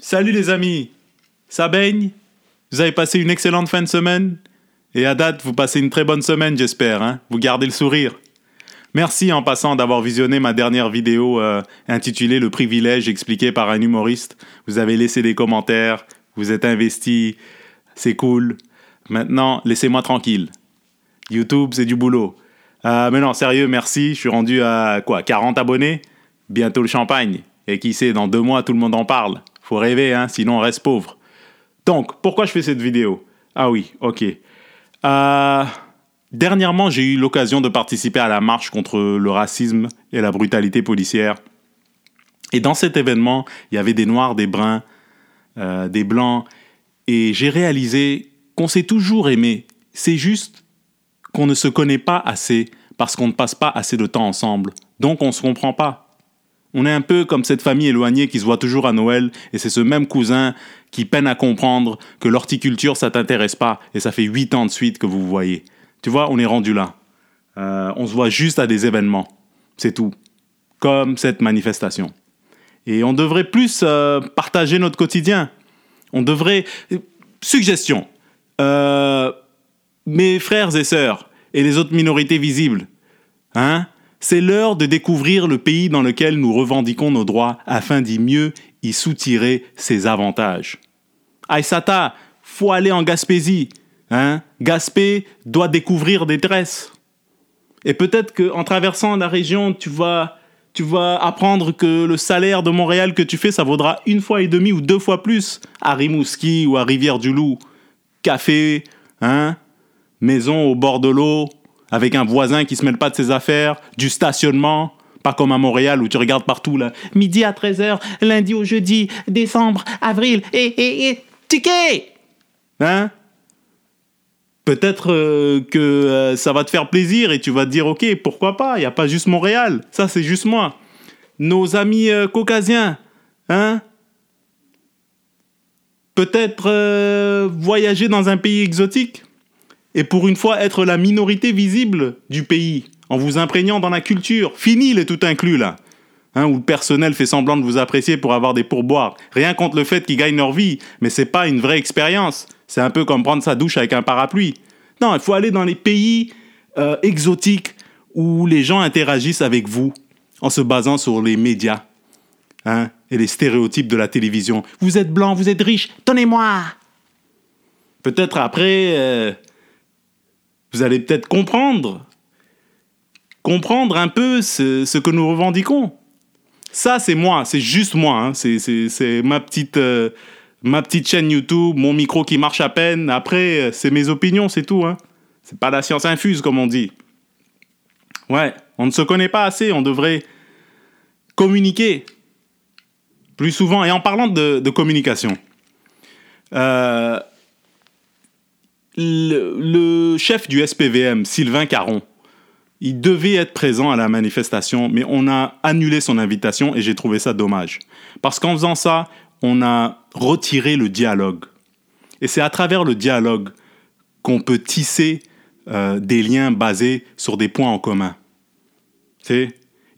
Salut les amis, ça baigne? Vous avez passé une excellente fin de semaine? Et à date, vous passez une très bonne semaine, j'espère. Hein vous gardez le sourire. Merci en passant d'avoir visionné ma dernière vidéo euh, intitulée Le privilège expliqué par un humoriste. Vous avez laissé des commentaires, vous êtes investi, c'est cool. Maintenant, laissez-moi tranquille. YouTube, c'est du boulot. Euh, mais non, sérieux, merci. Je suis rendu à quoi 40 abonnés? Bientôt le champagne. Et qui sait, dans deux mois, tout le monde en parle. Faut rêver, hein, sinon on reste pauvre. Donc, pourquoi je fais cette vidéo? Ah oui, ok. Euh, dernièrement, j'ai eu l'occasion de participer à la marche contre le racisme et la brutalité policière. Et dans cet événement, il y avait des noirs, des bruns, euh, des blancs. Et j'ai réalisé qu'on s'est toujours aimé. C'est juste qu'on ne se connaît pas assez parce qu'on ne passe pas assez de temps ensemble. Donc on ne se comprend pas. On est un peu comme cette famille éloignée qui se voit toujours à Noël, et c'est ce même cousin qui peine à comprendre que l'horticulture, ça t'intéresse pas, et ça fait huit ans de suite que vous vous voyez. Tu vois, on est rendu là. Euh, on se voit juste à des événements. C'est tout. Comme cette manifestation. Et on devrait plus euh, partager notre quotidien. On devrait... Suggestion. Euh, mes frères et sœurs et les autres minorités visibles. Hein c'est l'heure de découvrir le pays dans lequel nous revendiquons nos droits afin d'y mieux y soutirer ses avantages. Aïsata, faut aller en Gaspésie. Hein? Gaspé doit découvrir des tresses. Et peut-être qu'en traversant la région, tu vas, tu vas apprendre que le salaire de Montréal que tu fais, ça vaudra une fois et demie ou deux fois plus à Rimouski ou à Rivière-du-Loup. Café, hein? maison au bord de l'eau, avec un voisin qui se mêle pas de ses affaires, du stationnement, pas comme à Montréal où tu regardes partout là. Midi à 13h, lundi au jeudi, décembre, avril, et, et, et, ticket Hein? Peut-être euh, que euh, ça va te faire plaisir et tu vas te dire, ok, pourquoi pas, il n'y a pas juste Montréal, ça c'est juste moi. Nos amis euh, caucasiens, hein? Peut-être voyager dans un pays exotique? Et pour une fois être la minorité visible du pays, en vous imprégnant dans la culture. Fini le tout inclus là. Hein, où le personnel fait semblant de vous apprécier pour avoir des pourboires. Rien contre le fait qu'ils gagnent leur vie, mais c'est pas une vraie expérience. C'est un peu comme prendre sa douche avec un parapluie. Non, il faut aller dans les pays euh, exotiques où les gens interagissent avec vous en se basant sur les médias hein, et les stéréotypes de la télévision. Vous êtes blanc, vous êtes riche, donnez-moi. Peut-être après, euh, vous allez peut-être comprendre, comprendre un peu ce, que nous revendiquons. Ça, c'est moi, c'est juste moi. Hein. C'est ma petite, euh, ma petite chaîne YouTube, mon micro qui marche à peine. Après, c'est mes opinions, c'est tout. Hein. C'est pas la science infuse, comme on dit. Ouais, on ne se connaît pas assez, on devrait communiquer plus souvent. Et en parlant de, de communication, euh, le, chef du SPVM, Sylvain Caron, il devait être présent à la manifestation, mais on a annulé son invitation et j'ai trouvé ça dommage. Parce qu'en faisant ça, on a retiré le dialogue. Et c'est à travers le dialogue qu'on peut tisser euh, des liens basés sur des points en commun. Tu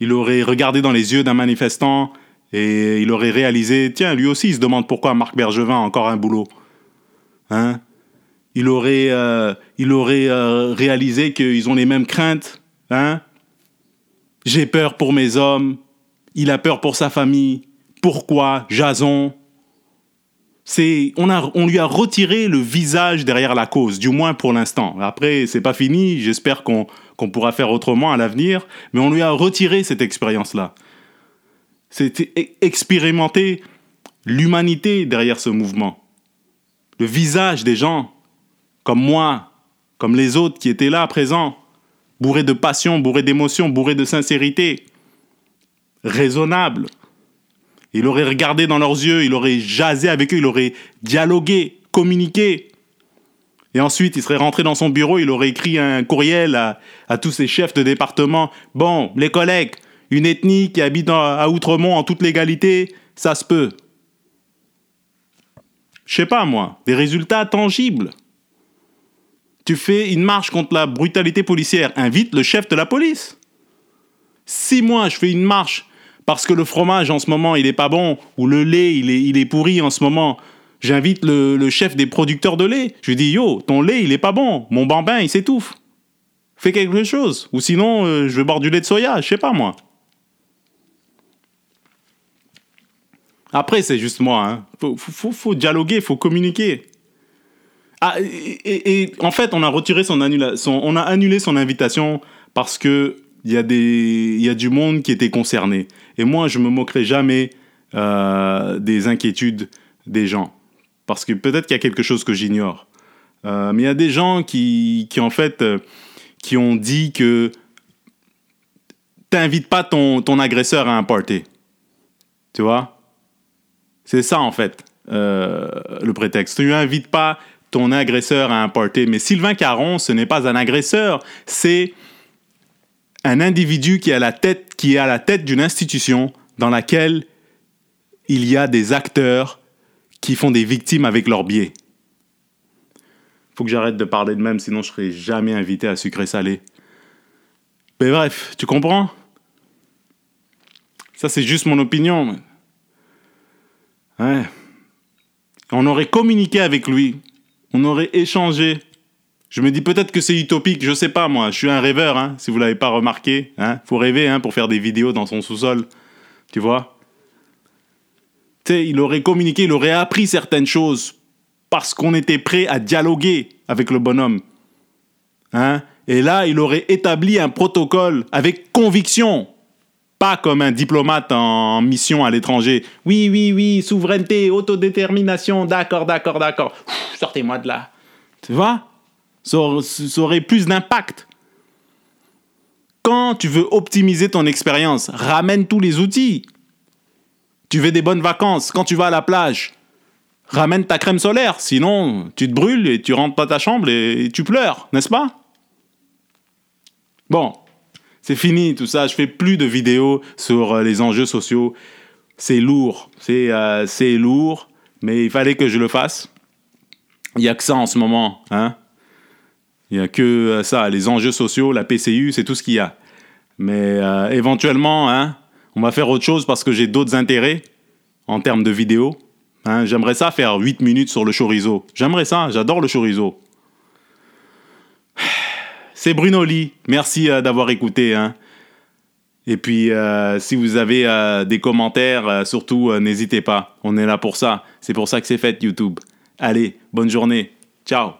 il aurait regardé dans les yeux d'un manifestant et il aurait réalisé, tiens, lui aussi, il se demande pourquoi Marc Bergevin a encore un boulot. Hein? Il aurait, euh, il aurait euh, réalisé qu'ils ont les mêmes craintes. Hein? J'ai peur pour mes hommes. Il a peur pour sa famille. Pourquoi Jason? C'est, on, a, on lui a retiré le visage derrière la cause, du moins pour l'instant. Après, c'est pas fini. J'espère qu'on, pourra faire autrement à l'avenir. Mais on lui a retiré cette expérience-là. C'était e-, expérimenter l'humanité derrière ce mouvement. Le visage des gens comme moi, comme les autres qui étaient là présents, bourrés de passion, bourrés d'émotion, bourrés de sincérité, raisonnable. Il aurait regardé dans leurs yeux, il aurait jasé avec eux, il aurait dialogué, communiqué. Et ensuite, il serait rentré dans son bureau, il aurait écrit un courriel à, tous ses chefs de département. Bon, les collègues, une ethnie qui habite à Outremont en toute légalité, ça se peut. Je sais pas moi, des résultats tangibles tu fais une marche contre la brutalité policière, invite le chef de la police. Si moi je fais une marche parce que le fromage en ce moment il est pas bon ou le lait il est, pourri en ce moment, j'invite le, chef des producteurs de lait. Je lui dis yo, ton lait il est pas bon, mon bambin il s'étouffe. Fais quelque chose. Ou sinon, euh, je vais boire du lait de soya, je sais pas moi. Après, c'est juste moi. Hein. Faut dialoguer, faut communiquer. Ah, et, en fait, on a retiré son, on a annulé son invitation parce que il y a des, il y a du monde qui était concerné. Et moi, je me moquerai jamais euh, des inquiétudes des gens, parce que peut-être qu'il y a quelque chose que j'ignore. Euh, mais il y a des gens qui, qui en fait, euh, qui ont dit que t'invites pas ton, ton agresseur à un party. Tu vois? C'est ça en fait le prétexte. Tu n'invites pas ton agresseur à un party. Mais Sylvain Caron, ce n'est pas un agresseur, c'est un individu qui, a la tête, qui est à la tête d'une institution dans laquelle il y a des acteurs qui font des victimes avec leurs biais. Faut que j'arrête de parler de même, sinon je serai jamais invité à sucré salé. Mais bref, tu comprends? Ça c'est juste mon opinion. Ouais. On aurait communiqué avec lui, on aurait échangé. Je me dis peut-être que c'est utopique, je sais pas moi, je suis un rêveur, hein, si vous l'avez pas remarqué. Hein. Faut rêver hein, pour faire des vidéos dans son sous-sol, tu vois? Tu il aurait communiqué, il aurait appris certaines choses parce qu'on était prêt à dialoguer avec le bonhomme. Hein? Et là, il aurait établi un protocole avec conviction, pas comme un diplomate en mission à l'étranger. Oui, oui, oui, souveraineté, autodétermination, d'accord, d'accord, d'accord. Sortez-moi de là. Tu vois? Ça, aurait plus d'impact. Quand tu veux optimiser ton expérience, ramène tous les outils. Tu veux des bonnes vacances, quand tu vas à la plage, ramène ta crème solaire, sinon tu te brûles et tu rentres pas ta chambre et tu pleures, n'est-ce pas? Bon, c'est fini tout ça, je fais plus de vidéos sur euh, les enjeux sociaux. C'est lourd, c'est euh, c'est lourd, mais il fallait que je le fasse. Il y a que ça en ce moment, hein Il y a que euh, ça, les enjeux sociaux, la PCU, c'est tout ce qu'il y a. Mais éventuellement, hein, on va faire autre chose parce que j'ai d'autres intérêts en termes de vidéos. Hein, J'aimerais ça faire 8 minutes sur le chorizo. J'aimerais ça, j'adore le chorizo. C'est Bruno Lee. Merci euh, d'avoir écouté. Hein. Et puis, euh, si vous avez euh, des commentaires, surtout, n'hésitez pas. On est là pour ça. C'est pour ça que c'est fait, YouTube. Allez, bonne journée. Ciao.